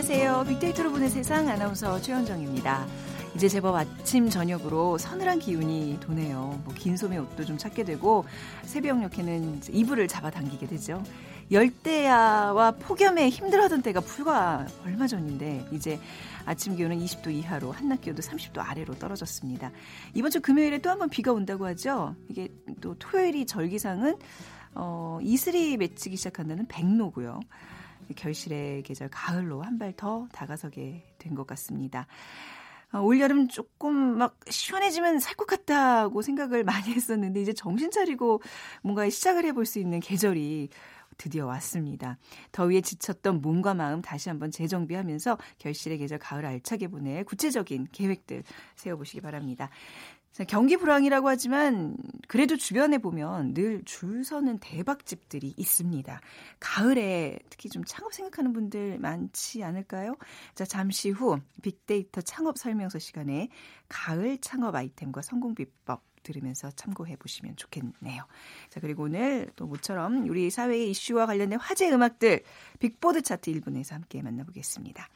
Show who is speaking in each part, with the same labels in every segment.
Speaker 1: 안녕하세요. 빅데이터로 보는 세상 아나운서 최현정입니다. 이제 제법 아침 저녁으로 서늘한 기운이 도네요. 뭐 긴 소매 옷도 좀 찾게 되고 새벽녘에는 이불을 잡아당기게 되죠. 열대야와 폭염에 힘들어하던 때가 불과 얼마 전인데 이제 아침 기온은 20도 이하로 한낮 기온도 30도 아래로 떨어졌습니다. 이번 주 금요일에 또 한 번 비가 온다고 하죠. 이게 또 토요일이 절기상은 어, 이슬이 맺히기 시작한다는 백로고요. 결실의 계절 가을로 한 발 더 다가서게 된 것 같습니다. 어, 올여름 조금 막 시원해지면 살 것 같다고 생각을 많이 했었는데 이제 정신 차리고 뭔가 시작을 해볼 수 있는 계절이 드디어 왔습니다. 더위에 지쳤던 몸과 마음 다시 한번 재정비하면서 결실의 계절 가을 알차게 보낼 구체적인 계획들 세워보시기 바랍니다. 경기 불황이라고 하지만 그래도 주변에 보면 늘 줄 서는 대박집들이 있습니다. 가을에 특히 좀 창업 생각하는 분들 많지 않을까요? 자, 잠시 후 빅데이터 창업 설명서 시간에 가을 창업 아이템과 성공 비법 들으면서 참고해 보시면 좋겠네요. 자, 그리고 오늘 또 모처럼 우리 사회의 이슈와 관련된 화제 음악들 빅보드 차트 1분에서 함께 만나보겠습니다.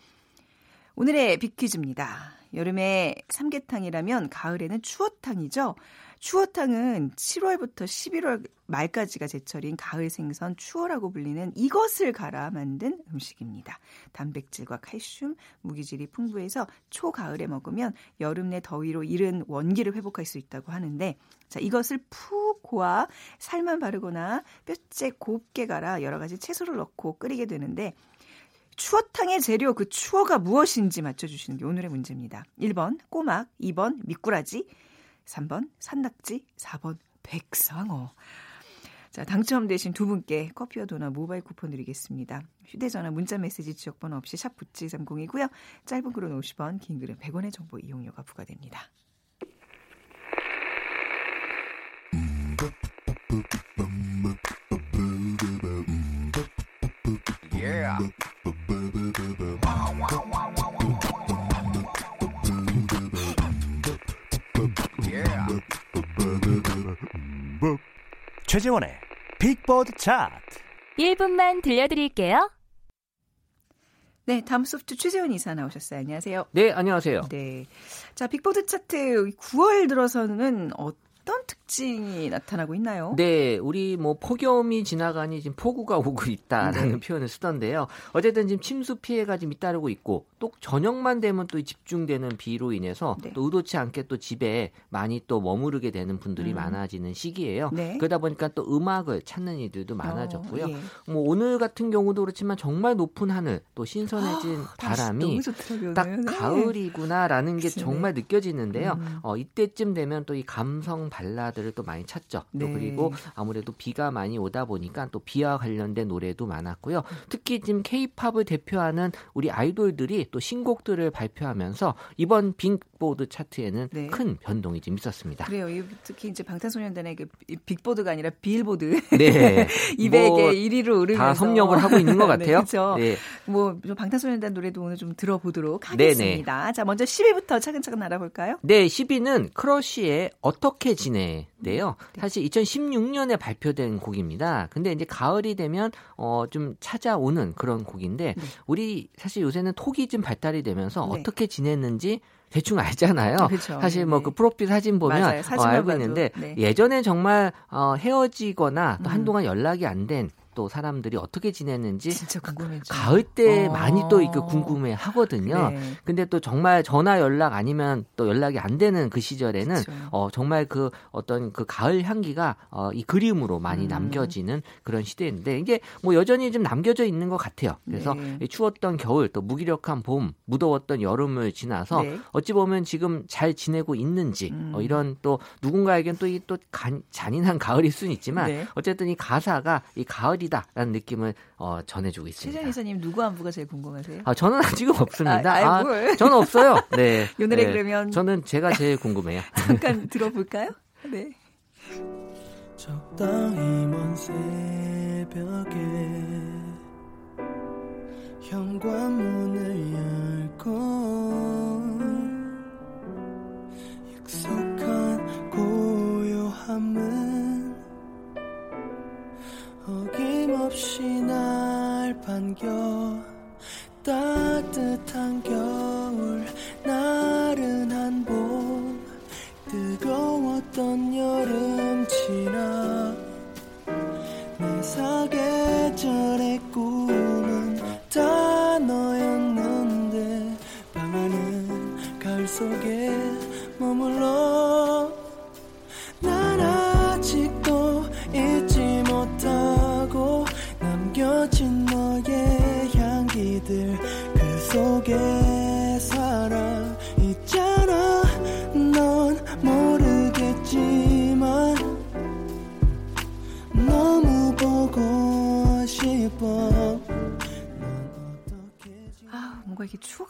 Speaker 1: 오늘의 빅퀴즈입니다. 여름에 삼계탕이라면 가을에는 추어탕이죠. 추어탕은 7월부터 11월 말까지가 제철인 가을 생선 추어라고 불리는 이것을 갈아 만든 음식입니다. 단백질과 칼슘, 무기질이 풍부해서 초가을에 먹으면 여름 내 더위로 잃은 원기를 회복할 수 있다고 하는데 자, 이것을 푹 고아 살만 바르거나 뼈째 곱게 갈아 여러 가지 채소를 넣고 끓이게 되는데 추어탕의 재료 그 추어가 무엇인지 맞춰주시는 게 오늘의 문제입니다. 1번 꼬막, 2번 미꾸라지, 3번 산낙지, 4번 백상어. 자, 당첨되신 두 분께 커피와 도넛 모바일 쿠폰 드리겠습니다. 휴대전화 문자 메시지 지역번호 없이 샵 9730이고요. 짧은 글은 50원, 긴 글은 100원의 정보 이용료가 부과됩니다. Yeah.
Speaker 2: 최재원의 빅보드 차트
Speaker 3: 1분만 들려드릴게요.
Speaker 1: 네, 다음 소프트 최재원 이사 나오셨어요. 안녕하세요.
Speaker 4: 네, 안녕하세요.
Speaker 1: 네. 자, 빅보드 차트 9월 들어서는 어떤 특징이 나타나고 있나요?
Speaker 4: 네, 우리 뭐 폭염이 지나가니 지금 폭우가 오고 있다라는 네. 표현을 쓰던데요. 어쨌든 지금 침수 피해가 지금 잇따르고 있고 또 저녁만 되면 또 집중되는 비로 인해서 네. 또 의도치 않게 또 집에 많이 또 머무르게 되는 분들이 음. 많아지는 시기예요. 네. 그러다 보니까 또 음악을 찾는 이들도 많아졌고요. 어, 예. 뭐 오늘 같은 경우도 그렇지만 정말 높은 하늘 또 신선해진 아, 바람이 딱 네. 가을이구나라는 게 정말 느껴지는데요. 음. 어, 이때쯤 되면 또 이 감성 발라드 를또 많이 찾죠. 네. 또 그리고 아무래도 비가 많이 오다 보니까 또 비와 관련된 노래도 많았고요. 특히 지금 케이팝을 대표하는 우리 아이돌들이 또 신곡들을 발표하면서 이번 빅보드 차트에는 네. 큰 변동이 좀 있었습니다.
Speaker 1: 그래요. 특히 이제 방탄소년단의 그 빅보드가 아니라 빌보드 네. 200에 뭐 1위로 오르면서
Speaker 4: 다 섭렵을 하고 있는 것 네, 같아요.
Speaker 1: 네, 그렇죠. 네. 뭐 방탄소년단 노래도 오늘 좀 들어보도록 하겠습니다. 네네. 자, 먼저 10위부터 차근차근 알아볼까요?
Speaker 4: 네, 10위는 크러쉬의 어떻게 지내 인데요. 네. 사실 2016년에 발표된 곡입니다. 근데 이제 가을이 되면 어 좀 찾아오는 그런 곡인데 네. 우리 사실 요새는 톡이 좀 발달이 되면서 네. 어떻게 지냈는지 대충 알잖아요. 그렇죠. 사실 뭐그 네. 프로필 사진 보면 어, 알고 있는데 네. 예전에 정말 어, 헤어지거나 또 음. 한동안 연락이 안 된 또 사람들이 어떻게 지냈는지. 가을 때 어. 많이 또 이거 궁금해 하거든요. 네. 근데 또 정말 전화 연락 아니면 또 연락이 안 되는 그 시절에는 그쵸. 어 정말 그 어떤 그 가을 향기가 어 이 그림으로 많이 음. 남겨지는 그런 시대인데 이게 뭐 여전히 좀 남겨져 있는 것 같아요. 그래서 네. 추웠던 겨울 또 무기력한 봄, 무더웠던 여름을 지나서 네. 어찌 보면 지금 잘 지내고 있는지 음. 어 이런 또 누군가에겐 또이또 잔인한 가을일 수는 있지만 네. 어쨌든 이 가사가 이 가을 가을이다라는 느낌을 어, 전해주고 있습니다.
Speaker 1: 최정 이사님 누구 안부가 제일 궁금하세요?
Speaker 4: 아 저는 아직은 없습니다.
Speaker 1: 아,
Speaker 4: 아 저는 없어요. 네.
Speaker 1: 이 노래 네. 그러면
Speaker 4: 저는 제가 제일 궁금해요.
Speaker 1: 잠깐 들어볼까요? 네. 적당히 먼 새벽에 현관문을 열고 익숙한 고요함을 없이 날 반겨.
Speaker 5: 따뜻한 겨울 나른 한봄. 뜨거웠던 여름 지나.
Speaker 1: 내 사계절의 꿈.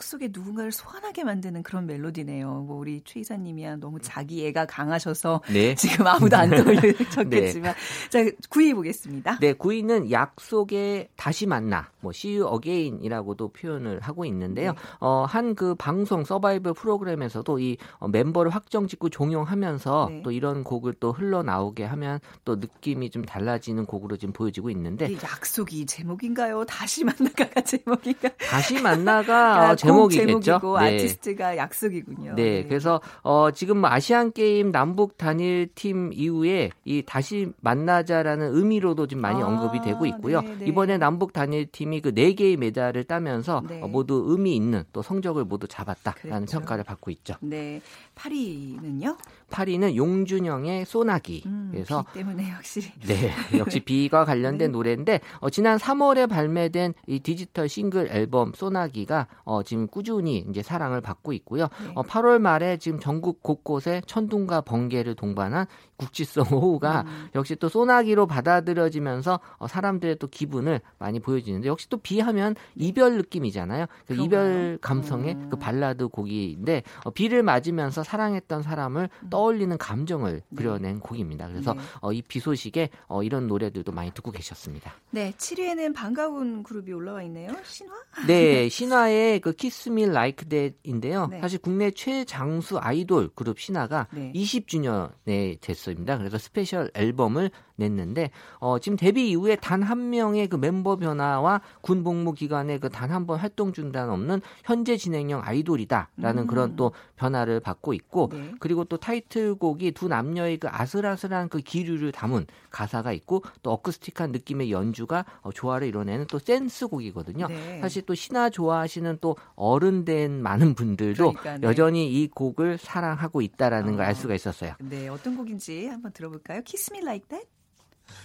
Speaker 1: 추억 속에 누군가를 소환하게 만드는 그런 멜로디네요. 뭐 우리 최 이사님이야 너무 자기 애가 강하셔서
Speaker 4: 네.
Speaker 1: 지금 아무도 안 떠올렸겠지만 자 9위 보겠습니다.
Speaker 4: 네, 9위는 약속에 다시 만나, 뭐 See You Again이라고도 표현을 하고 있는데요.
Speaker 1: 네.
Speaker 4: 어, 한 그 방송 서바이벌 프로그램에서도 이 어, 멤버를 확정 짓고 종용하면서
Speaker 1: 네.
Speaker 4: 또 이런 곡을 또 흘러나오게 하면 또 느낌이 좀 달라지는 곡으로 지금 보여지고 있는데
Speaker 1: 약속이 제목인가요? 다시 만나가가 제목인가?
Speaker 4: 다시 만나가 어, 제목이겠죠.
Speaker 1: 곡 제목이고
Speaker 4: 네.
Speaker 1: 아티스트가 약속이군요.
Speaker 4: 네, 그래서 어 지금 뭐 아시안 게임 남북 단일 팀 이후에 이 다시 만나자라는 의미로도 지금 많이
Speaker 1: 아,
Speaker 4: 언급이 되고 있고요.
Speaker 1: 네, 네.
Speaker 4: 이번에 남북 단일 팀이 그 네 개의 메달을 따면서
Speaker 1: 네.
Speaker 4: 어, 모두 의미 있는 또 성적을 모두 잡았다라는
Speaker 1: 그랬죠.
Speaker 4: 평가를 받고 있죠.
Speaker 1: 네. 8위는요?
Speaker 4: 8위는 용준형의 소나기.
Speaker 1: 음,
Speaker 4: 그래서
Speaker 1: 비 때문에 확실히
Speaker 4: 네, 역시 비가 관련된
Speaker 1: 네.
Speaker 4: 노래인데 어, 지난 3월에 발매된 이 디지털 싱글 앨범 소나기가 어, 지금 꾸준히 이제 사랑을 받고 있고요.
Speaker 1: 네.
Speaker 4: 어, 8월 말에 지금 전국 곳곳에 천둥과 번개를 동반한 국지성 호우가
Speaker 1: 음.
Speaker 4: 역시 또 소나기로 받아들여지면서 어, 사람들의 또 기분을 많이 보여주는데 역시 또 비하면 이별 느낌이잖아요. 그? 이별 감성의
Speaker 1: 음.
Speaker 4: 그 발라드 곡인데 어, 비를 맞으면서 사랑했던 사람을 떠올리는 감정을 그려낸 곡입니다. 그래서
Speaker 1: 음. 네.
Speaker 4: 어, 이 비 소식에 어, 이런 노래들도 많이 듣고 계셨습니다.
Speaker 1: 네, 7위에는 반가운 그룹이 올라와 있네요. 신화?
Speaker 4: 네, 신화의 Kiss Me Like That인데요.
Speaker 1: 네.
Speaker 4: 사실 국내 최장수 아이돌 그룹 신화가
Speaker 1: 네.
Speaker 4: 20주년에 됐 습니다. 그래서 스페셜 앨범을 냈는데 어, 지금 데뷔 이후에 단 한 명의 그 멤버 변화와 군 복무 기간에 그 단 한 번 활동 중단 없는 현재 진행형 아이돌이다라는
Speaker 1: 음.
Speaker 4: 그런 또 변화를 받고 있고
Speaker 1: 네.
Speaker 4: 그리고 또 타이틀곡이 두 남녀의 그 아슬아슬한 그 기류를 담은 가사가 있고 또 어쿠스틱한 느낌의 연주가 어, 조화를 이뤄내는 또 댄스곡이거든요.
Speaker 1: 네.
Speaker 4: 사실 또 신화 좋아하시는 또 어른된 많은 분들도
Speaker 1: 그러니까, 네.
Speaker 4: 여전히 이 곡을 사랑하고 있다라는 걸
Speaker 1: 어.
Speaker 4: 알 수가 있었어요.
Speaker 1: 네, 어떤 곡인지 한번 들어볼까요? Kiss Me Like That?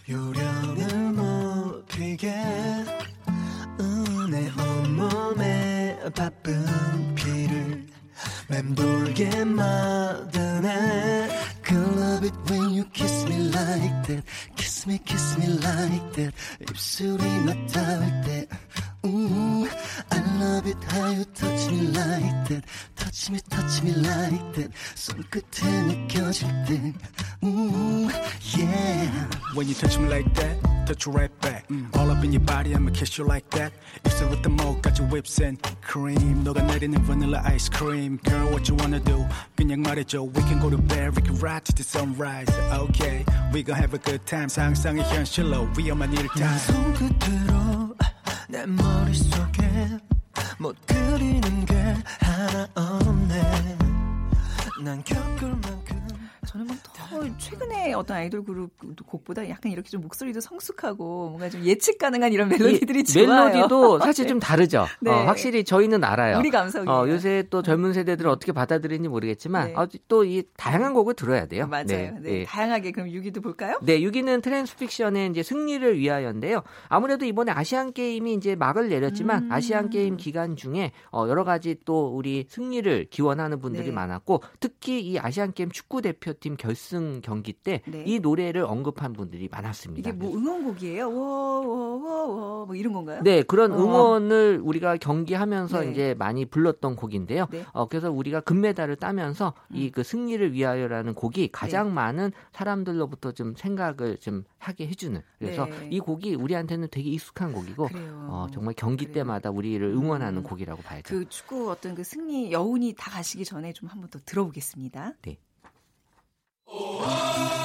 Speaker 5: 요령을 못 피게 내 온몸에 바쁜 피를 맴돌게 만드네 I love it when you kiss me like that Kiss me kiss me like that 입술이
Speaker 6: body, I'ma kiss you like that. 입술부터 목까지 whips and cream. 너가 내리는 vanilla ice cream. Girl, what you wanna do? 그냥 말해줘. We can go to bed, we can ride to the sunrise. Okay, we gon' have a good time. 상상의 현실로 위험한 일을 다.
Speaker 5: 손끝으로 내 머릿속에 못 그리는 게 하나 없네 난 겪을 만큼
Speaker 1: 뭐더 최근에 어떤 아이돌 그룹 곡보다 약간 이렇게 좀 목소리도 성숙하고 뭔가 좀 예측 가능한 이런 멜로디들이
Speaker 4: 이
Speaker 1: 좋아요.
Speaker 4: 멜로디도 사실 좀 다르죠.
Speaker 1: 네.
Speaker 4: 어, 확실히 저희는 알아요.
Speaker 1: 우리 감성이에요.
Speaker 4: 어, 요새 또 젊은 세대들은 어떻게 받아들이는지 모르겠지만
Speaker 1: 네.
Speaker 4: 어, 또이 다양한 곡을 들어야 돼요.
Speaker 1: 맞아요. 네,
Speaker 4: 네.
Speaker 1: 다양하게 그럼 6위도 볼까요?
Speaker 4: 네, 6위는 트랜스픽션의 이제 승리를 위하여인데요. 아무래도 이번에 아시안 게임이 이제 막을 내렸지만
Speaker 1: 음.
Speaker 4: 아시안 게임 기간 중에 어, 여러 가지 또 우리 승리를 기원하는 분들이
Speaker 1: 네.
Speaker 4: 많았고 특히 이 아시안 게임 축구 대표팀 결승 경기 때이
Speaker 1: 네.
Speaker 4: 노래를 언급한 분들이 많았습니다.
Speaker 1: 이게 뭐 응원곡이에요? 워워워워 뭐 이런 건가요?
Speaker 4: 네, 그런
Speaker 1: 어.
Speaker 4: 응원을 우리가 경기하면서
Speaker 1: 네.
Speaker 4: 이제 많이 불렀던 곡인데요.
Speaker 1: 네.
Speaker 4: 어, 그래서 우리가 금메달을 따면서
Speaker 1: 음.
Speaker 4: 이그 승리를 위하여라는 곡이 가장
Speaker 1: 네.
Speaker 4: 많은 사람들로부터 좀 생각을 좀 하게 해주는. 그래서
Speaker 1: 네.
Speaker 4: 이 곡이 우리한테는 되게 익숙한 곡이고. 어, 정말 경기
Speaker 1: 그래요.
Speaker 4: 때마다 우리를 응원하는
Speaker 1: 음.
Speaker 4: 곡이라고 봐야죠.
Speaker 1: 그 축구 어떤 그 승리 여운이 다 가시기 전에 좀 한번 더 들어보겠습니다.
Speaker 4: 네. oh.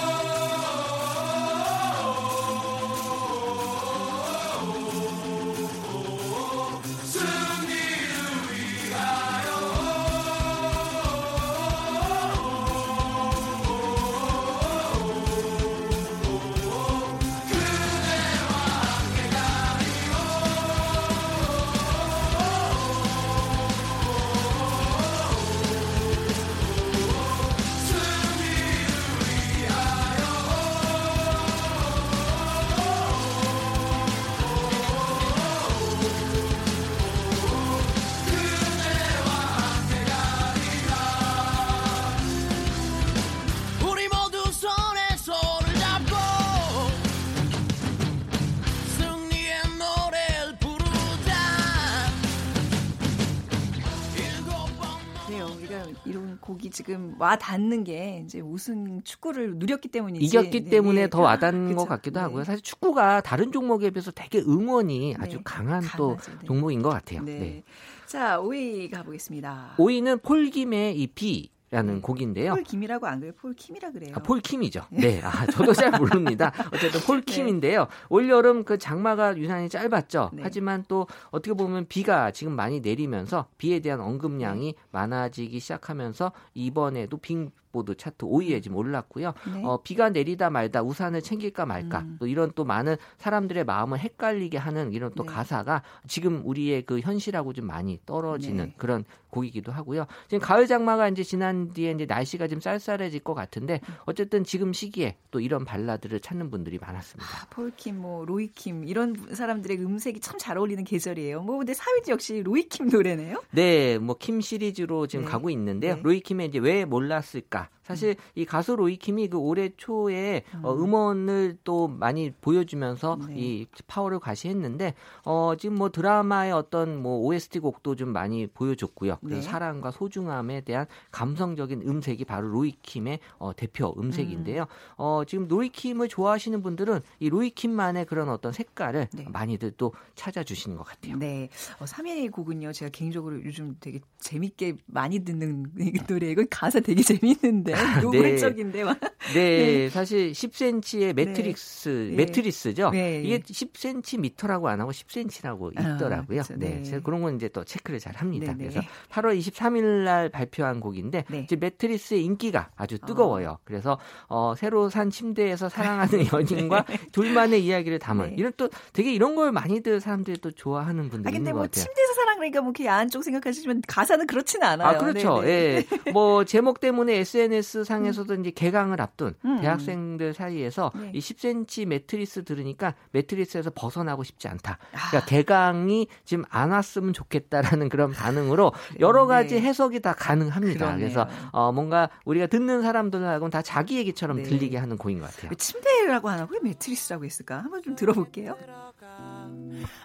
Speaker 1: 이렇게 지금 와 닿는 게 이제 우승 축구를 누렸기 때문이지.
Speaker 4: 이겼기
Speaker 1: 네,
Speaker 4: 때문에
Speaker 1: 네.
Speaker 4: 더 와닿는 것
Speaker 1: 그쵸.
Speaker 4: 같기도
Speaker 1: 네.
Speaker 4: 하고요. 사실 축구가 다른 종목에 비해서 되게 응원이 아주
Speaker 1: 네,
Speaker 4: 강한 또
Speaker 1: 강하죠. 네.
Speaker 4: 종목인 것 같아요.
Speaker 1: 네.
Speaker 4: 네.
Speaker 1: 자, 5위 가보겠습니다.
Speaker 4: 5위는 폴김의 이 비 라는
Speaker 1: 네.
Speaker 4: 곡인데요.
Speaker 1: 폴 김이라고 안 그래요? 폴 킴이라 그래요.
Speaker 4: 아, 폴 킴이죠. 네. 아, 저도 잘 모릅니다. 어쨌든 폴 킴인데요. 올여름 그 장마가 유난히 짧았죠.
Speaker 1: 네.
Speaker 4: 하지만 또 어떻게 보면 비가 지금 많이 내리면서 비에 대한 언급량이 많아지기 시작하면서 이번에도 빙 보드 차트 5위에 지금 올랐고요.
Speaker 1: 네.
Speaker 4: 어, 비가 내리다 말다 우산을 챙길까 말까
Speaker 1: 음.
Speaker 4: 또 이런 또 많은 사람들의 마음을 헷갈리게 하는 이런 또
Speaker 1: 네.
Speaker 4: 가사가 지금 우리의 그 현실하고 좀 많이 떨어지는
Speaker 1: 네.
Speaker 4: 그런 곡이기도 하고요. 지금 가을 장마가 이제 지난 뒤에 이제 날씨가 좀 쌀쌀해질 것 같은데 어쨌든 지금 시기에 또 이런 발라드를 찾는 분들이 많았습니다.
Speaker 1: 아, 폴킴, 뭐 로이킴 이런 사람들의 음색이 참 잘 어울리는 계절이에요. 뭐 근데 4위 역시 로이킴 노래네요.
Speaker 4: 네, 뭐 킴 시리즈로 지금
Speaker 1: 네.
Speaker 4: 가고 있는데요.
Speaker 1: 네.
Speaker 4: 로이킴의 이제 왜 몰랐을까? 있습니다. 사실 이 가수 로이킴이 그 올해 초에 어, 음원을 또 많이 보여주면서
Speaker 1: 네.
Speaker 4: 이 파워를 과시했는데 어, 지금 뭐 드라마의 어떤 뭐 OST 곡도 좀 많이 보여줬고요. 그래서
Speaker 1: 네.
Speaker 4: 사랑과 소중함에 대한 감성적인 음색이 바로 로이킴의 어, 대표 음색인데요. 어, 지금 로이킴을 좋아하시는 분들은 이 로이킴만의 그런 어떤 색깔을
Speaker 1: 네.
Speaker 4: 많이들 또 찾아주시는 것 같아요.
Speaker 1: 네. 어, 3위 곡은요. 제가 개인적으로 요즘 되게 재밌게 많이 듣는 노래. 이거 가사 되게 재밌는데. 노골적인데. 막.
Speaker 4: 네, 사실 10cm의 매트릭스,
Speaker 1: 네.
Speaker 4: 매트리스죠.
Speaker 1: 네.
Speaker 4: 이게 10cm라고 안 하고 10cm라고
Speaker 1: 아,
Speaker 4: 있더라고요.
Speaker 1: 그렇죠.
Speaker 4: 네.
Speaker 1: 네.
Speaker 4: 제가 그런 건 이제 또 체크를 잘 합니다.
Speaker 1: 네, 네.
Speaker 4: 그래서 8월 23일 날 발표한 곡인데
Speaker 1: 네.
Speaker 4: 이제 매트리스의 인기가 아주 뜨거워요. 그래서 어, 새로 산 침대에서 사랑하는 연인과 둘만의 이야기를 담은
Speaker 1: 네.
Speaker 4: 이런 또 되게 이런 걸 많이들 사람들이 또 좋아하는
Speaker 1: 아,
Speaker 4: 분들이
Speaker 1: 근데
Speaker 4: 있는
Speaker 1: 뭐
Speaker 4: 것 같아요.
Speaker 1: 침대에서 사랑 그러니까 뭐 이렇게 야한 쪽 생각하시지만 가사는 그렇진 않아요.
Speaker 4: 아, 그렇죠.
Speaker 1: 네, 네.
Speaker 4: 예. 뭐, 제목 때문에 SNS 상에서도 이제 개강을 앞둔
Speaker 1: 음.
Speaker 4: 대학생들 사이에서
Speaker 1: 네.
Speaker 4: 이 10cm 매트리스 들으니까 매트리스에서 벗어나고 싶지 않다.
Speaker 1: 아.
Speaker 4: 그러니까 개강이 지금 안 왔으면 좋겠다라는 그런 반응으로 여러 가지
Speaker 1: 네.
Speaker 4: 해석이 다 가능합니다.
Speaker 1: 그러네요.
Speaker 4: 그래서 어, 뭔가 우리가 듣는 사람들하고는 다 자기 얘기처럼
Speaker 1: 네.
Speaker 4: 들리게 하는 곡인 것 같아요.
Speaker 1: 왜 침대라고 안 하고 왜 매트리스라고 했을까? 한번 좀 들어볼게요.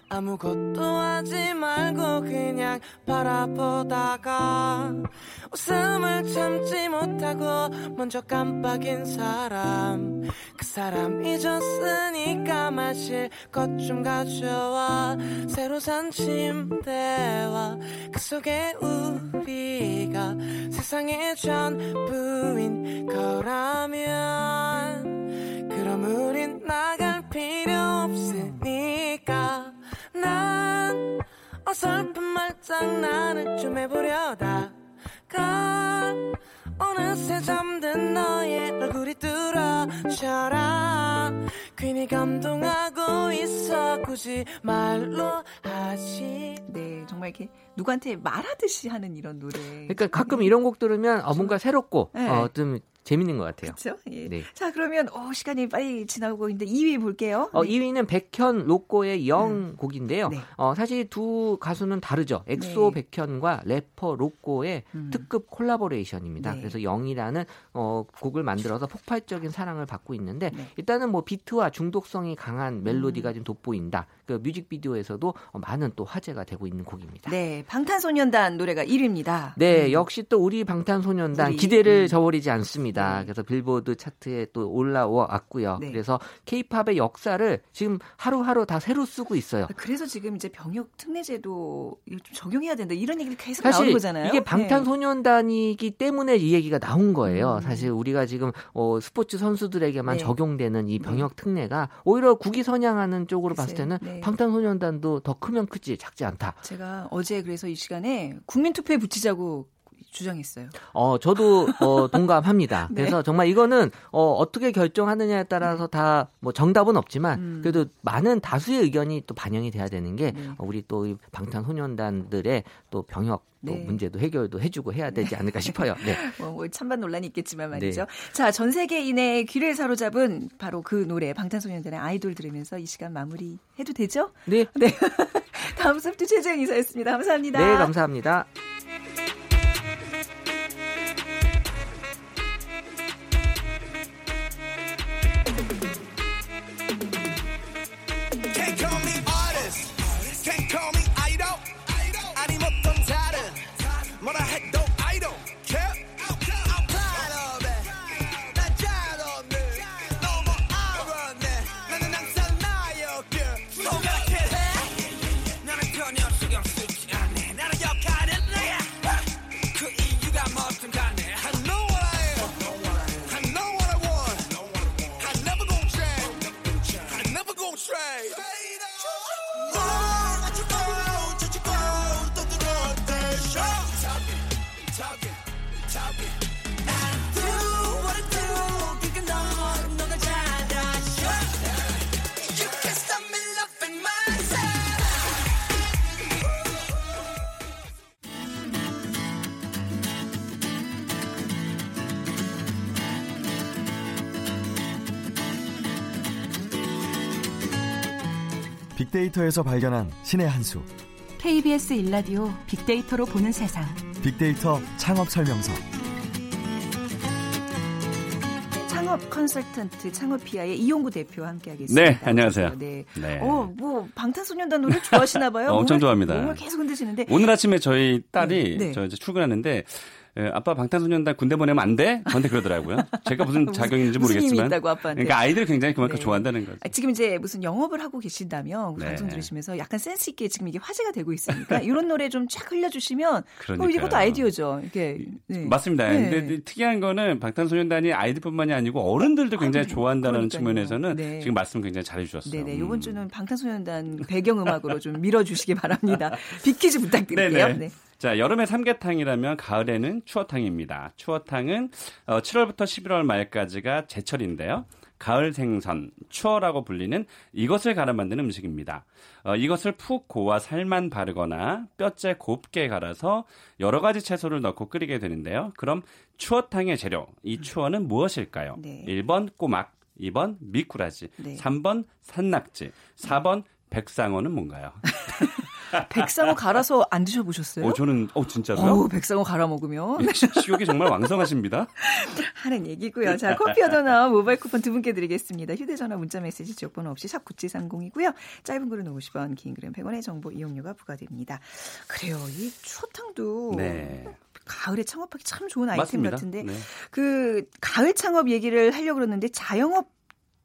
Speaker 7: 아무것도 하지 말고 그냥 바라보다가 웃음을 참지 못하고 먼저 깜빡인 사람. 그 사람 잊었으니까 마실 것 좀 가져와. 새로 산 침대와 그 속에 우리가 세상의 전부인 거라면. 그럼 우린 나갈 필요 없으니까 난 어설픈 말장난을 좀 해보려다가 어느새 잠든 너의 얼굴이 뚫어져라 괜히 감동하고 있어 굳이 말로 하지
Speaker 1: 네, 정말 이렇게 누구한테 말하듯이 하는 이런 노래.
Speaker 4: 그러니까 가끔 이런 곡 들으면 어, 뭔가 새롭고
Speaker 1: 네.
Speaker 4: 어, 좀 재밌는 것 같아요.
Speaker 1: 그렇죠? 예.
Speaker 4: 네.
Speaker 1: 자, 그러면 어, 시간이 빨리 지나고 있는데 2위 볼게요.
Speaker 4: 어,
Speaker 1: 네.
Speaker 4: 2위는 백현 로꼬의 YOUNG 곡인데요.
Speaker 1: 네.
Speaker 4: 어, 사실 두 가수는 다르죠. 엑소
Speaker 1: 네.
Speaker 4: 백현과 래퍼 로꼬의
Speaker 1: 음.
Speaker 4: 특급 콜라보레이션입니다.
Speaker 1: 네.
Speaker 4: 그래서 YOUNG이라는 어, 곡을 만들어서 폭발적인 사랑을 받고 있는데
Speaker 1: 네.
Speaker 4: 일단은 뭐 비트와 중독성이 강한 멜로디가
Speaker 1: 음.
Speaker 4: 좀 돋보인다. 그 뮤직비디오에서도 어, 많은 또 화제가 되고 있는 곡입니다.
Speaker 1: 네, 방탄소년단 노래가 1위입니다.
Speaker 4: 네, 역시 또 우리 방탄소년단
Speaker 1: 우리,
Speaker 4: 기대를
Speaker 1: 음.
Speaker 4: 저버리지 않습니다.
Speaker 1: 네.
Speaker 4: 그래서 빌보드 차트에 또 올라왔고요.
Speaker 1: 네.
Speaker 4: 그래서 케이팝의 역사를 지금 하루하루 다 새로 쓰고 있어요.
Speaker 1: 그래서 지금 이제 병역 특례 제도 이거 좀 적용해야 된다 이런 얘기를 계속 나오는 거잖아요.
Speaker 4: 이게
Speaker 1: 네.
Speaker 4: 방탄소년단이기 때문에 이 얘기가 나온 거예요.
Speaker 1: 음.
Speaker 4: 사실 우리가 지금 어, 스포츠 선수들에게만
Speaker 1: 네.
Speaker 4: 적용되는 이 병역 특례가 오히려 국위 선양하는 쪽으로 봤을
Speaker 1: 글쎄요.
Speaker 4: 때는
Speaker 1: 네.
Speaker 4: 방탄소년단도 더 크면 크지 작지 않다.
Speaker 1: 제가 어제 그래서 이 시간에 국민투표에 붙이자고 주장했어요.
Speaker 4: 어, 저도 어, 동감합니다.
Speaker 1: 네.
Speaker 4: 그래서 정말 이거는 어, 어떻게 결정하느냐에 따라서 다 뭐 정답은 없지만
Speaker 1: 음.
Speaker 4: 그래도 많은 다수의 의견이 또 반영이 돼야 되는 게
Speaker 1: 네.
Speaker 4: 어, 우리 또이 방탄소년단들의 또 병역 또
Speaker 1: 네.
Speaker 4: 문제도 해결도 해주고 해야 되지 않을까 싶어요. 네.
Speaker 1: 뭐, 뭐 찬반 논란이 있겠지만 말이죠.
Speaker 4: 네.
Speaker 1: 자, 전 세계인의 귀를 사로잡은 바로 그 노래 방탄소년단의 아이돌 들으면서 이 시간 마무리 해도 되죠?
Speaker 4: 네.
Speaker 1: 네. 다음 소프트 최재영 이사였습니다. 감사합니다.
Speaker 4: 네, 감사합니다.
Speaker 8: 빅데이터에서 발견한 신의 한 수.
Speaker 3: KBS 일라디오 빅데이터로 보는 세상.
Speaker 8: 빅데이터 창업 설명서.
Speaker 1: 창업 컨설턴트 창업 피아의 이용구 대표와 함께하겠습니다.
Speaker 9: 네, 안녕하세요.
Speaker 1: 네.
Speaker 9: 네.
Speaker 1: 어, 뭐 방탄소년단 노래 좋아하시나 봐요.
Speaker 9: 어, 엄청
Speaker 1: 몸을-
Speaker 9: 좋아합니다.
Speaker 1: 몸을 계속 흔드시는데
Speaker 9: 오늘 아침에 저희 딸이
Speaker 1: 네, 네.
Speaker 9: 저 이제 출근하는데 에, 아빠 방탄소년단 군대 보내면 안 돼? 저한테 그러더라고요. 제가
Speaker 1: 무슨 힘이
Speaker 9: 모르겠지만.
Speaker 1: 있다고 아빠한테.
Speaker 9: 그러니까 아이들이 굉장히 그만큼
Speaker 1: 네.
Speaker 9: 좋아한다는 거죠.
Speaker 1: 아, 지금 이제 무슨 영업을 하고 계신다면
Speaker 9: 네.
Speaker 1: 방송 들으시면서 약간 센스 있게 지금 이게 화제가 되고 있으니까 이런 노래 좀 쫙 흘려주시면 어,
Speaker 9: 그러니까요.
Speaker 1: 이것도 아이디어죠. 이게 네.
Speaker 9: 맞습니다.
Speaker 1: 네.
Speaker 9: 근데 특이한 거는 방탄소년단이 아이들뿐만이 아니고 어른들도 굉장히 좋아한다는
Speaker 1: 그러니까요.
Speaker 9: 측면에서는
Speaker 1: 네.
Speaker 9: 지금 말씀 굉장히 잘해주셨어요.
Speaker 1: 네네.
Speaker 9: 음.
Speaker 1: 이번 주는 방탄소년단 배경음악으로 좀 밀어주시기 바랍니다. 빅퀴즈 부탁드릴게요.
Speaker 9: 네네.
Speaker 1: 네.
Speaker 9: 자, 여름에 삼계탕이라면 가을에는 추어탕입니다. 추어탕은 어, 7월부터 11월 말까지가 제철인데요. 가을 생선, 추어라고 불리는 이것을 갈아 만드는 음식입니다. 어, 이것을 푹 고아 살만 바르거나 뼈째 곱게 갈아서 여러 가지 채소를 넣고 끓이게 되는데요. 그럼 추어탕의 재료, 이 추어는 무엇일까요?
Speaker 1: 네.
Speaker 9: 1번 꼬막, 2번 미꾸라지,
Speaker 1: 네.
Speaker 9: 3번 산낙지, 4번 백상어는 뭔가요?
Speaker 1: 백상어 갈아서 안 드셔보셨어요?
Speaker 9: 어, 저는, 어, 진짜로요?
Speaker 1: 어우, 백상어 갈아 먹으면
Speaker 9: 예, 시- 식욕이 정말 왕성하십니다.
Speaker 1: 하는 얘기고요. 자, 커피 얻어나 모바일 쿠폰 두 분께 드리겠습니다. 휴대전화 문자메시지 지역번호 없이 샵 9730이고요. 짧은 글은 50원, 긴 글은 100원의 정보 이용료가 부과됩니다. 그래요. 이 추어탕도
Speaker 9: 네.
Speaker 1: 가을에 창업하기 참 좋은 아이템
Speaker 9: 맞습니다.
Speaker 1: 같은데
Speaker 9: 네.
Speaker 1: 그 가을 창업 얘기를 하려고 그러는데 자영업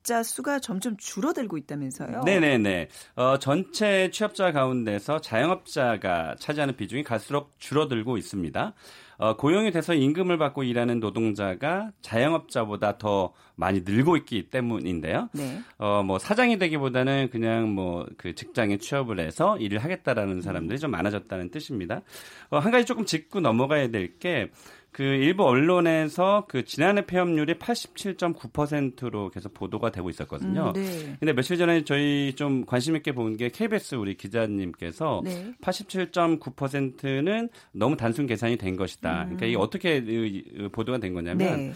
Speaker 1: 자 수가 점점 줄어들고 있다면서요.
Speaker 9: 네네네. 어, 전체 취업자 가운데서 자영업자가 차지하는 비중이 갈수록 줄어들고 있습니다. 어, 고용이 돼서 임금을 받고 일하는 노동자가 자영업자보다 더 많이 늘고 있기 때문인데요.
Speaker 1: 네.
Speaker 9: 어, 뭐 사장이 되기보다는 그냥 뭐 그 직장에 취업을 해서 일을 하겠다라는 사람들이 좀 많아졌다는 뜻입니다. 어, 한 가지 조금 짚고 넘어가야 될 게 그 일부 언론에서 그 지난해 폐업률이 87.9%로 계속 보도가 되고 있었거든요.
Speaker 1: 음, 네.
Speaker 9: 근데 며칠 전에 저희 좀 관심 있게 본 게 KBS 우리 기자님께서
Speaker 1: 네.
Speaker 9: 87.9%는 너무 단순 계산이 된 것이다. 그러니까 이게 어떻게 이- 이 보도가 된 거냐면
Speaker 1: 음. 네.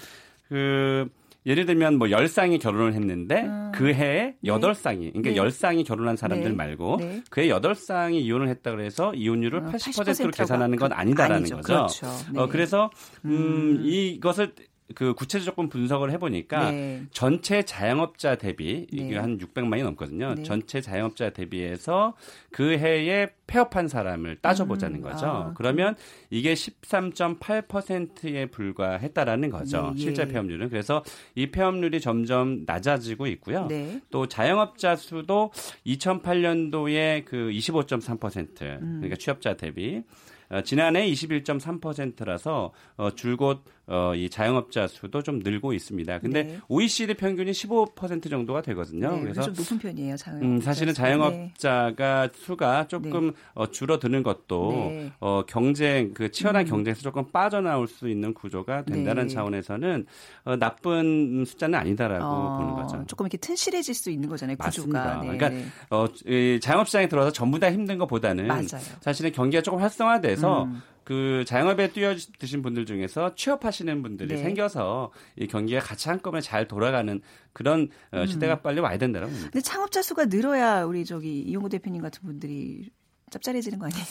Speaker 9: 그 예를 들면 뭐 10쌍이 결혼을 했는데
Speaker 1: 음.
Speaker 9: 그 해에
Speaker 1: 네.
Speaker 9: 8쌍이 그러니까
Speaker 1: 네.
Speaker 9: 10쌍이 결혼한 사람들
Speaker 1: 네.
Speaker 9: 말고
Speaker 1: 네.
Speaker 9: 그의 8쌍이 이혼을 했다 그래서 이혼율을
Speaker 1: 어,
Speaker 9: 80%로
Speaker 1: 80%가
Speaker 9: 계산하는 건
Speaker 1: 그-
Speaker 9: 아니다라는
Speaker 1: 아니죠.
Speaker 9: 거죠.
Speaker 1: 그렇죠. 네.
Speaker 9: 어 그래서 음,
Speaker 1: 음.
Speaker 9: 이것을 그 구체적 조금 분석을 해 보니까
Speaker 1: 네.
Speaker 9: 전체 자영업자 대비 이게
Speaker 1: 네.
Speaker 9: 한 600만이 넘거든요.
Speaker 1: 네.
Speaker 9: 전체 자영업자 대비해서 그 해에 폐업한 사람을 따져보자는
Speaker 1: 음,
Speaker 9: 거죠.
Speaker 1: 아,
Speaker 9: 그러면 이게 13.8%에 불과했다라는 거죠.
Speaker 1: 예, 예.
Speaker 9: 실제 폐업률은. 그래서 이 폐업률이 점점 낮아지고 있고요.
Speaker 1: 네.
Speaker 9: 또 자영업자 수도 2008년도에 그 25.3%
Speaker 1: 음.
Speaker 9: 그러니까 취업자 대비 어, 지난해 21.3%라서 어, 줄곧 어, 이 자영업자 수도 좀 늘고 있습니다. 근데
Speaker 1: 네.
Speaker 9: OECD 평균이 15% 정도가 되거든요.
Speaker 1: 네,
Speaker 9: 그래서
Speaker 1: 좀 높은 편이에요. 자영업자
Speaker 9: 음, 사실은
Speaker 1: 수가. 네.
Speaker 9: 자영업자가 수가 조금 어, 줄어드는 것도
Speaker 1: 네.
Speaker 9: 어, 경쟁 그 치열한
Speaker 1: 음.
Speaker 9: 경쟁에서 조금 빠져나올 수 있는 구조가 된다는
Speaker 1: 네.
Speaker 9: 차원에서는 어, 나쁜 숫자는 아니다라고
Speaker 1: 어,
Speaker 9: 보는 거죠.
Speaker 1: 조금 이렇게 튼실해질 수 있는 거잖아요. 구조가. 네,
Speaker 9: 그러니까
Speaker 1: 네.
Speaker 9: 어, 이 자영업 시장에 들어와서 전부 다 힘든 것보다는
Speaker 1: 맞아요.
Speaker 9: 사실은 경기가 조금 활성화돼서
Speaker 1: 음.
Speaker 9: 그 자영업에 뛰어드신 분들 중에서 취업하시는 분들이
Speaker 1: 네.
Speaker 9: 생겨서 이 경기가 같이 한꺼번에 잘 돌아가는 그런 어,
Speaker 1: 음.
Speaker 9: 시대가 빨리 와야 된다고 봅니다.
Speaker 1: 근데 창업자 수가 늘어야 우리 저기 이용호 대표님 같은 분들이 짭짤해지는 거 아니에요?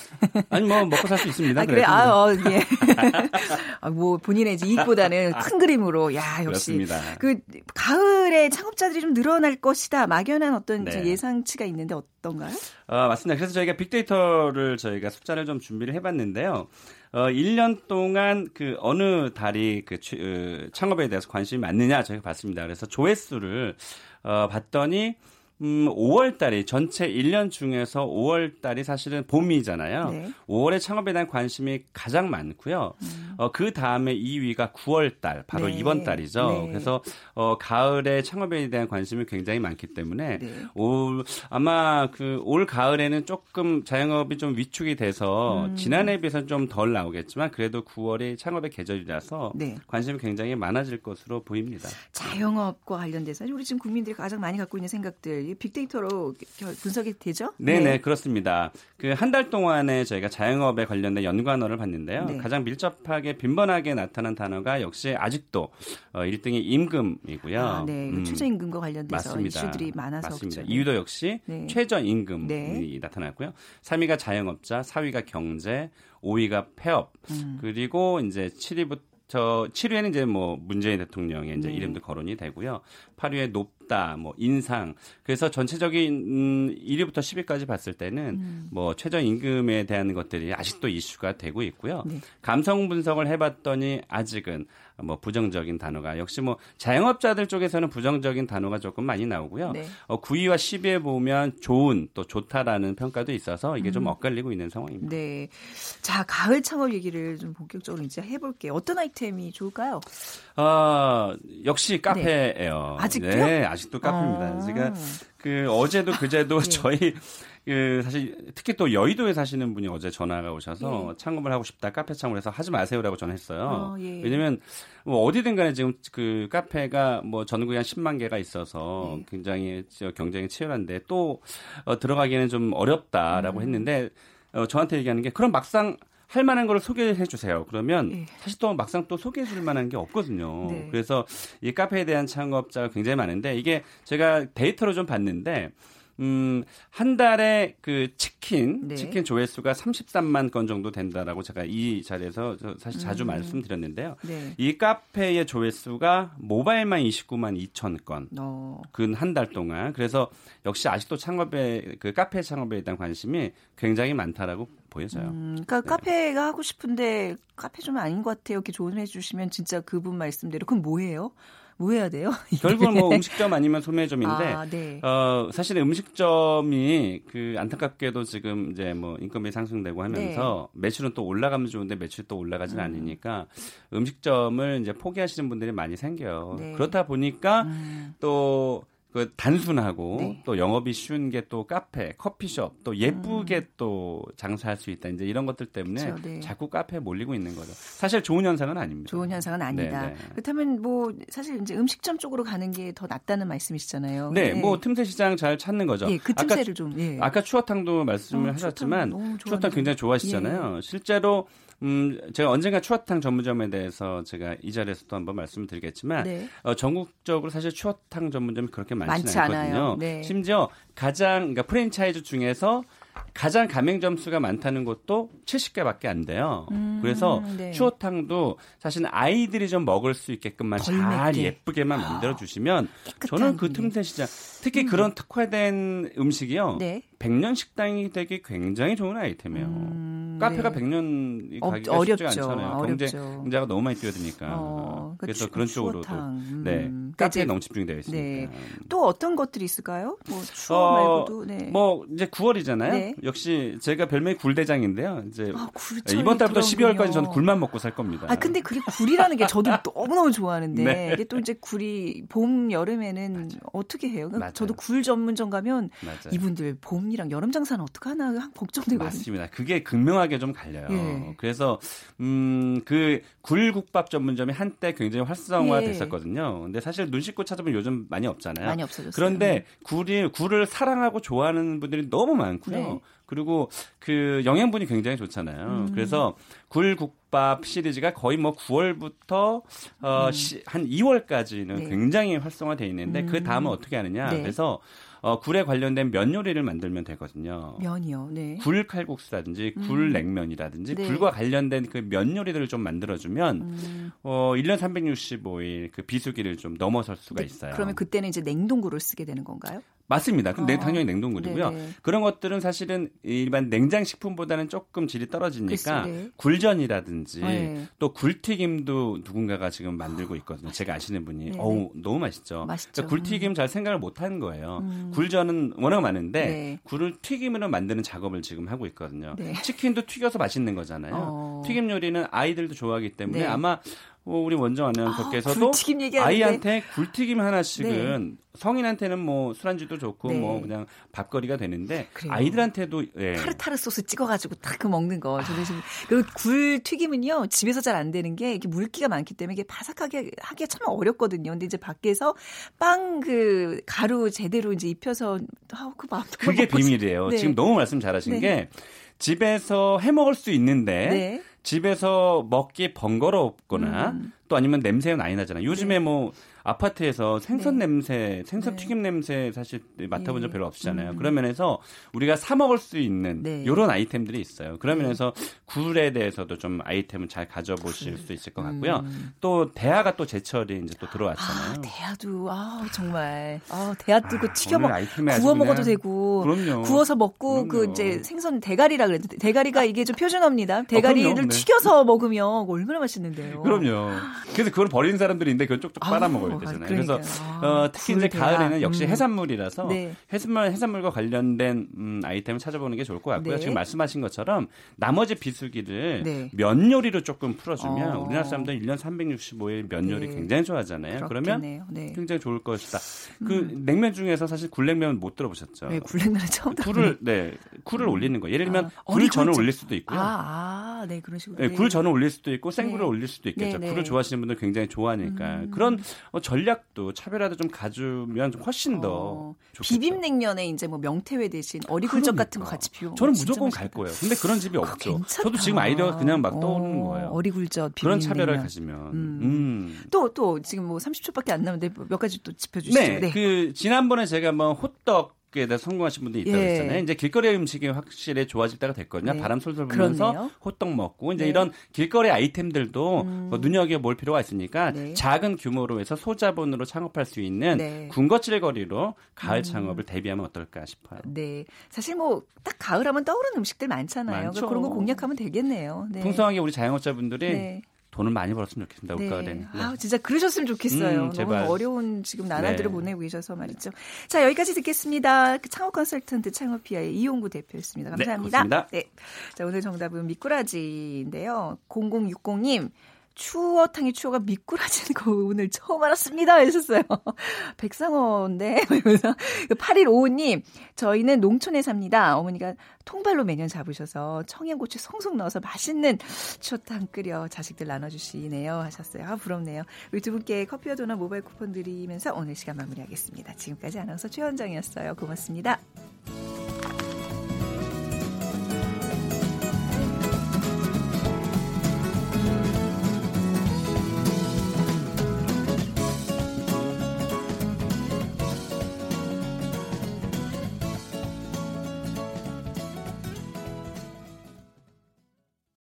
Speaker 9: 아니 뭐 먹고 살 수 있습니다.
Speaker 1: 아, 그래? 아, 어, 예. 아, 뭐, 본인의 이익보다는 큰 그림으로, 야, 역시.
Speaker 9: 그렇습니다.
Speaker 1: 그, 가을에 창업자들이 좀 늘어날 것이다. 막연한 어떤
Speaker 9: 네.
Speaker 1: 예상치가 있는데 어떤가요?
Speaker 9: 아, 맞습니다. 그래서 저희가 빅데이터를 저희가 숫자를 좀 준비를 해봤는데요. 어, 1년 동안 그 어느 달이 그 취- 어, 창업에 대해서 관심이 많느냐 저희가 봤습니다. 그래서 조회수를 어, 봤더니 음, 5월 달이 전체 1년 중에서 5월 달이 사실은 봄이잖아요.
Speaker 1: 네.
Speaker 9: 5월에 창업에 대한 관심이 가장 많고요. 어, 그 다음에 2위가 9월 달, 바로
Speaker 1: 네.
Speaker 9: 이번 달이죠.
Speaker 1: 네.
Speaker 9: 그래서 어, 가을에 창업에 대한 관심이 굉장히 많기 때문에
Speaker 1: 네.
Speaker 9: 올 아마 그 올 가을에는 조금 자영업이 좀 위축이 돼서
Speaker 1: 음.
Speaker 9: 지난해에 비해서 좀 덜 나오겠지만 그래도 9월이 창업의 계절이라서
Speaker 1: 네.
Speaker 9: 관심이 굉장히 많아질 것으로 보입니다.
Speaker 1: 자영업과 관련돼서 우리 지금 국민들이 가장 많이 갖고 있는 생각들 이 빅데이터로 결- 분석이 되죠?
Speaker 9: 네네 그렇습니다. 그 한 달 동안에 저희가 자영업에 관련된 연관어를 봤는데요.
Speaker 1: 네.
Speaker 9: 가장 밀접하게 빈번하게 나타난 단어가 역시 아직도 어, 1등이 임금이고요.
Speaker 1: 아, 네. 이거
Speaker 9: 음,
Speaker 1: 최저임금과 관련돼서
Speaker 9: 맞습니다.
Speaker 1: 이슈들이 많아서
Speaker 9: 맞습니다.
Speaker 1: 그렇죠.
Speaker 9: 이유도 역시
Speaker 1: 네.
Speaker 9: 최저임금이
Speaker 1: 네.
Speaker 9: 나타났고요. 3위가 자영업자, 4위가 경제, 5위가 폐업,
Speaker 1: 음.
Speaker 9: 그리고 이제 7위부터 7위에는 이제 뭐 문재인 대통령의 이제
Speaker 1: 네.
Speaker 9: 이름도 거론이 되고요. 8위에 높다, 뭐 인상. 그래서 전체적인 음, 1위부터 10위까지 봤을 때는
Speaker 1: 음.
Speaker 9: 뭐 최저 임금에 대한 것들이 아직도 이슈가 되고 있고요.
Speaker 1: 네.
Speaker 9: 감성 분석을 해봤더니 아직은 뭐 부정적인 단어가 역시 뭐 자영업자들 쪽에서는 부정적인 단어가 조금 많이 나오고요.
Speaker 1: 네.
Speaker 9: 어, 9위와 10위에 보면 좋은 또 좋다라는 평가도 있어서 이게 좀 엇갈리고 있는 상황입니다.
Speaker 1: 음. 네. 자, 가을 창업 얘기를 좀 본격적으로 이제 해볼게요. 어떤 아이템이 좋을까요?
Speaker 9: 어, 역시 카페예요.
Speaker 1: 네. 아직도요?
Speaker 9: 네, 아직도 카페입니다.
Speaker 1: 어.
Speaker 9: 제가 그 어제도 그제도
Speaker 1: 예.
Speaker 9: 저희 그 사실 특히 또 여의도에 사시는 분이 어제 전화가 오셔서
Speaker 1: 예.
Speaker 9: 창업을 하고 싶다 카페 창업을 해서 하지 마세요라고 전했어요.
Speaker 1: 어, 예.
Speaker 9: 왜냐면 뭐 어디든 간에 지금 그 카페가 뭐 전국에 한 10만 개가 있어서
Speaker 1: 예.
Speaker 9: 굉장히 저 경쟁이 치열한데 또 어, 들어가기는 좀 어렵다라고
Speaker 1: 음.
Speaker 9: 했는데 어, 저한테 얘기하는 게 그럼 막상 할 만한 걸 소개해 주세요. 그러면
Speaker 1: 예.
Speaker 9: 사실 또 막상 또 소개해 줄 만한 게 없거든요.
Speaker 1: 네.
Speaker 9: 그래서 이 카페에 대한 창업자가 굉장히 많은데 이게 제가 데이터로 좀 봤는데 음, 한 달에 그 치킨,
Speaker 1: 네.
Speaker 9: 치킨 조회수가 33만 건 정도 된다라고 제가 이 자리에서 저 사실 자주
Speaker 1: 음.
Speaker 9: 말씀드렸는데요.
Speaker 1: 네.
Speaker 9: 이 카페의 조회수가 모바일만 29만 2천 건.
Speaker 1: 어,
Speaker 9: 근한 달 동안. 그래서 역시 아직도 창업에, 그 카페 창업에 대한 관심이 굉장히 많다라고 보여져요.
Speaker 1: 음, 그러니까
Speaker 9: 네.
Speaker 1: 카페가 하고 싶은데 카페 좀 아닌 것 같아요. 이렇게 조언해 주시면 진짜 그분 말씀대로 그럼 뭐 해요? 뭐 해야 돼요?
Speaker 9: 결국은 뭐 음식점 아니면 소매점인데
Speaker 1: 아, 네.
Speaker 9: 어, 사실 음식점이 그 안타깝게도 지금 이제 뭐 인건비 상승되고 하면서 매출은 또 올라가면 좋은데 매출이 또 올라가진
Speaker 1: 음.
Speaker 9: 않으니까 음식점을 이제 포기하시는 분들이 많이 생겨요.
Speaker 1: 네.
Speaker 9: 그렇다 보니까
Speaker 1: 음,
Speaker 9: 또 그 단순하고
Speaker 1: 네.
Speaker 9: 또 영업이 쉬운 게 또 카페, 커피숍, 또 예쁘게 또 장사할 수 있다. 이제 이런 것들 때문에
Speaker 1: 음. 그렇죠, 네.
Speaker 9: 자꾸 카페에 몰리고 있는 거죠. 사실 좋은 현상은 아닙니다.
Speaker 1: 좋은 현상은 아니다.
Speaker 9: 네, 네.
Speaker 1: 그렇다면 뭐 사실 이제 음식점 쪽으로 가는 게 더 낫다는 말씀이시잖아요.
Speaker 9: 네, 뭐 틈새 시장 잘 찾는 거죠.
Speaker 1: 예, 그
Speaker 9: 아까
Speaker 1: 틈새를 좀 예.
Speaker 9: 아까 추어탕도 말씀을
Speaker 1: 어,
Speaker 9: 하셨지만
Speaker 1: 추어탕
Speaker 9: 추어탕. 굉장히 좋아하시잖아요. 실제로 음 제가 언젠가 추어탕 전문점에 대해서 제가 이 자리에서도 한번 말씀을 드리겠지만
Speaker 1: 네.
Speaker 9: 어, 전국적으로 사실 추어탕 전문점이 그렇게 많지는
Speaker 1: 많지.
Speaker 9: 않거든요.
Speaker 1: 네.
Speaker 9: 심지어 가장 그러니까 프랜차이즈 중에서 가장 가맹 점 수가 많다는 곳도 70개밖에 안 돼요.
Speaker 1: 음,
Speaker 9: 그래서
Speaker 1: 네.
Speaker 9: 추어탕도 사실은 아이들이 좀 먹을 수 있게끔만 잘. 예쁘게만 만들어 주시면 저는 그
Speaker 1: 네.
Speaker 9: 틈새 시장 특히 그런 특화된 음식이요.
Speaker 1: 네.
Speaker 9: 백년 식당이 되기 굉장히 좋은 아이템이에요.
Speaker 1: 음,
Speaker 9: 카페가
Speaker 1: 네.
Speaker 9: 100년
Speaker 1: 어,
Speaker 9: 가기가 쉽지가
Speaker 1: 어렵죠.
Speaker 9: 않잖아요.
Speaker 1: 어렵죠.
Speaker 9: 경제자가 너무 많이 뛰어드니까.
Speaker 1: 어,
Speaker 9: 그래서
Speaker 1: 추-
Speaker 9: 그런 쪽으로도
Speaker 1: 추어탕. 음.
Speaker 9: 네
Speaker 1: 그러니까
Speaker 9: 카페에
Speaker 1: 이제
Speaker 9: 너무 집중이 되어 있으니까.
Speaker 1: 네. 또 어떤 것들이 있을까요? 뭐 추억
Speaker 9: 어,
Speaker 1: 말고도 네.
Speaker 9: 뭐 이제 9월이잖아요.
Speaker 1: 네.
Speaker 9: 역시 제가 별명이 굴대장인데요. 이제
Speaker 1: 아, 굴철이
Speaker 9: 이번 달부터
Speaker 1: 들어오군요.
Speaker 9: 12월까지 저는 굴만 먹고 살 겁니다.
Speaker 1: 아 근데 그게 굴이라는 게 저도 너무너무 좋아하는데
Speaker 9: 네.
Speaker 1: 이게 또 이제 굴이 봄 여름에는 어떻게 해요? 그러니까
Speaker 9: 맞아요.
Speaker 1: 저도 굴 전문점 가면
Speaker 9: 맞아요.
Speaker 1: 이분들 봄 이랑 여름 장사는 어떻게 하나 걱정되거든요.
Speaker 9: 맞습니다. 그게 극명하게 좀 갈려요.
Speaker 1: 예.
Speaker 9: 그래서 음그 굴국밥 전문점이 한때 굉장히
Speaker 1: 예.
Speaker 9: 활성화됐었거든요. 근데 사실 눈 씻고 찾아보면 요즘 많이 없잖아요.
Speaker 1: 많이 없어졌어요.
Speaker 9: 그런데 굴이 굴을 사랑하고 좋아하는 분들이 너무 많고요.
Speaker 1: 네.
Speaker 9: 그리고 그 영양분이 굉장히 좋잖아요.
Speaker 1: 음.
Speaker 9: 그래서 굴국밥 시리즈가 거의 뭐 9월부터 어, 시, 한 2월까지는
Speaker 1: 음. 네.
Speaker 9: 굉장히 활성화돼 있는데
Speaker 1: 음.
Speaker 9: 그 다음은 어떻게 하느냐?
Speaker 1: 네.
Speaker 9: 그래서 어, 굴에 관련된 면 요리를 만들면 되거든요.
Speaker 1: 면이요. 네.
Speaker 9: 굴 칼국수라든지
Speaker 1: 음.
Speaker 9: 굴 냉면이라든지
Speaker 1: 네.
Speaker 9: 굴과 관련된 그 면 요리들을 좀 만들어 주면
Speaker 1: 음.
Speaker 9: 어 1년 365일 그 비수기를 좀 넘어설 수가
Speaker 1: 네,
Speaker 9: 있어요.
Speaker 1: 그러면 그때는 이제 냉동굴을 쓰게 되는 건가요?
Speaker 9: 맞습니다. 근데
Speaker 1: 어.
Speaker 9: 당연히 냉동굴이고요.
Speaker 1: 네네.
Speaker 9: 그런 것들은 사실은 일반 냉장 식품보다는 조금 질이 떨어지니까
Speaker 1: 글쎄, 네.
Speaker 9: 굴전이라든지
Speaker 1: 네.
Speaker 9: 또 굴튀김도 누군가가 지금 만들고 있거든요. 제가 아시는 분이
Speaker 1: 네네.
Speaker 9: 어우 너무 맛있죠.
Speaker 1: 맛있죠.
Speaker 9: 그러니까 굴튀김 잘 생각을 못 하는 거예요.
Speaker 1: 음.
Speaker 9: 굴전은 워낙 많은데
Speaker 1: 네.
Speaker 9: 굴을 튀김으로 만드는 작업을 지금 하고 있거든요.
Speaker 1: 네.
Speaker 9: 치킨도 튀겨서 맛있는 거잖아요.
Speaker 1: 어.
Speaker 9: 튀김 요리는 아이들도 좋아하기 때문에
Speaker 1: 네.
Speaker 9: 아마 어, 우리 원정
Speaker 1: 아,
Speaker 9: 아나운서께서도. 아이한테 굴튀김 하나씩은 성인한테는 뭐 술안주도 좋고
Speaker 1: 네.
Speaker 9: 뭐 그냥 밥거리가 되는데
Speaker 1: 그래요.
Speaker 9: 아이들한테도 예.
Speaker 1: 타르타르 소스 찍어가지고 딱 그 먹는 거. 저는 지금 그리고 굴 튀김은요 집에서 잘 안 되는 게 이게 물기가 많기 때문에 이게 바삭하게 하기가 참 어렵거든요. 근데 이제 밖에서 빵 그 가루 제대로 이제 입혀서 아우 그 마음
Speaker 9: 그게 비밀이에요.
Speaker 1: 네.
Speaker 9: 지금 너무 말씀 잘하신
Speaker 1: 네.
Speaker 9: 게 집에서 해 먹을 수 있는데
Speaker 1: 네.
Speaker 9: 집에서 먹기 번거롭거나
Speaker 1: 음.
Speaker 9: 또 아니면 냄새가 많이 나잖아요. 요즘에 뭐 아파트에서 생선
Speaker 1: 네.
Speaker 9: 냄새, 생선
Speaker 1: 네.
Speaker 9: 튀김 냄새 사실 맡아본 적
Speaker 1: 네.
Speaker 9: 별로 없으잖아요.
Speaker 1: 음.
Speaker 9: 그런 면에서 우리가 사 먹을 수 있는
Speaker 1: 네.
Speaker 9: 이런 아이템들이 있어요. 그런 면에서 굴에 대해서도 좀 아이템을 잘 가져보실 수 있을 것 같고요.
Speaker 1: 음.
Speaker 9: 또 대하가 또 제철이 이제 또
Speaker 1: 아,
Speaker 9: 들어왔잖아요.
Speaker 1: 대하도 아 정말 아 대하 뜨고
Speaker 9: 아,
Speaker 1: 튀겨
Speaker 9: 오늘
Speaker 1: 먹 구워 먹어도 되고
Speaker 9: 그럼요.
Speaker 1: 구워서 먹고 그
Speaker 9: 그럼요.
Speaker 1: 이제 생선 대가리라 그랬는데 대가리가 이게 좀 표준어입니다. 대가리를
Speaker 9: 그럼요. 네.
Speaker 1: 튀겨서 먹으면 얼마나 맛있는데요.
Speaker 9: 그럼요. 그래서 그걸 버리는 사람들이 있는데 그건 쪽쪽
Speaker 1: 아,
Speaker 9: 빨아먹어야 되잖아요. 그래서
Speaker 1: 그러니까요.
Speaker 9: 어, 특히 이제. 가을에는 역시
Speaker 1: 음.
Speaker 9: 해산물이라서
Speaker 1: 네.
Speaker 9: 해산물 해산물과 관련된 음, 아이템을 찾아보는 게 좋을 것 같고요.
Speaker 1: 네.
Speaker 9: 지금 말씀하신 것처럼 나머지 비수기를
Speaker 1: 네.
Speaker 9: 면 요리로 조금 풀어주면
Speaker 1: 어.
Speaker 9: 우리나라 사람들 1년 365일 면 요리
Speaker 1: 네.
Speaker 9: 굉장히 좋아하잖아요. 그러면
Speaker 1: 그렇겠네요. 네.
Speaker 9: 굉장히 좋을 것이다. 그 냉면 중에서 사실 굴냉면 못 들어보셨죠?
Speaker 1: 네, 굴냉면은 처음
Speaker 9: 굴을 네 굴을 올리는 거. 예를 들면
Speaker 1: 아,
Speaker 9: 굴 전을
Speaker 1: 어리굴전.
Speaker 9: 올릴 수도 있고요.
Speaker 1: 아, 아, 네, 그런 식으로.
Speaker 9: 네,
Speaker 1: 네.
Speaker 9: 굴전을 올릴 수도 있고 생굴을
Speaker 1: 네.
Speaker 9: 올릴 수도 있겠죠. 굴을 좋아 하시는 분들 굉장히 좋아하니까
Speaker 1: 음.
Speaker 9: 그런 어, 전략도 차별화도 좀 가주면 좀 훨씬 더
Speaker 1: 어. 비빔냉면에 이제 뭐 명태회 대신 어리굴젓 같은 거
Speaker 9: 그러니까.
Speaker 1: 같이 비워.
Speaker 9: 저는 무조건
Speaker 1: 맛있겠다.
Speaker 9: 갈 거예요. 근데 그런 집이 없죠.
Speaker 1: 괜찮다.
Speaker 9: 저도 지금 아이디어가 그냥 막 떠오르는
Speaker 1: 어,
Speaker 9: 거예요.
Speaker 1: 어리굴젓
Speaker 9: 그런
Speaker 1: 비빔냉면.
Speaker 9: 차별화를 가지면.
Speaker 1: 음.
Speaker 9: 음.
Speaker 1: 또, 또, 지금 뭐 30초밖에 안 남았는데 몇 가지 또 짚어주시죠.
Speaker 9: 네, 그 지난번에 제가 한번 호떡 에 대해 성공하신 분들이 있다고
Speaker 1: 예.
Speaker 9: 했잖아요. 이제 길거리 음식이 확실히 좋아질 때가 됐거든요.
Speaker 1: 네.
Speaker 9: 바람 솔솔 불면서
Speaker 1: 그렇네요.
Speaker 9: 호떡 먹고 이제
Speaker 1: 네.
Speaker 9: 이런 길거리 아이템들도
Speaker 1: 음.
Speaker 9: 뭐 눈여겨 볼 필요가 있으니까
Speaker 1: 네.
Speaker 9: 작은 규모로 해서 소자본으로 창업할 수 있는
Speaker 1: 네.
Speaker 9: 군것질 거리로 가을
Speaker 1: 음.
Speaker 9: 창업을 대비하면 어떨까 싶어요.
Speaker 1: 네. 사실 뭐 딱 가을 하면 떠오르는 음식들 많잖아요. 그런 거 공략하면 되겠네요. 네.
Speaker 9: 풍성하게 우리 자영업자분들이
Speaker 1: 네.
Speaker 9: 돈을 많이 벌었으면 좋겠습니다.
Speaker 1: 네.
Speaker 9: 올가을에는. 네.
Speaker 1: 아, 진짜 그러셨으면 좋겠어요.
Speaker 9: 음.
Speaker 1: 너무 어려운 지금 나날들을
Speaker 9: 네.
Speaker 1: 보내고 계셔서 말이죠. 자, 여기까지 듣겠습니다. 그 창업 컨설턴트 창업피아의 이용구 대표였습니다.
Speaker 9: 네,
Speaker 1: 감사합니다.
Speaker 9: 고맙습니다.
Speaker 1: 네. 자, 오늘 정답은 미꾸라지인데요. 0060님. 추어탕의 추어가 미꾸라지는 거 오늘 처음 알았습니다. 하셨어요. 백상어인데. 이러면서 8155님. 저희는 농촌에 삽니다. 어머니가 통발로 매년 잡으셔서 청양고추 송송 넣어서 맛있는 추어탕 끓여 자식들 나눠주시네요. 하셨어요. 아, 부럽네요. 우리 두 분께 커피와 도넛 모바일 쿠폰 드리면서 오늘 시간 마무리하겠습니다. 지금까지 아나운서 최현정이었어요. 고맙습니다.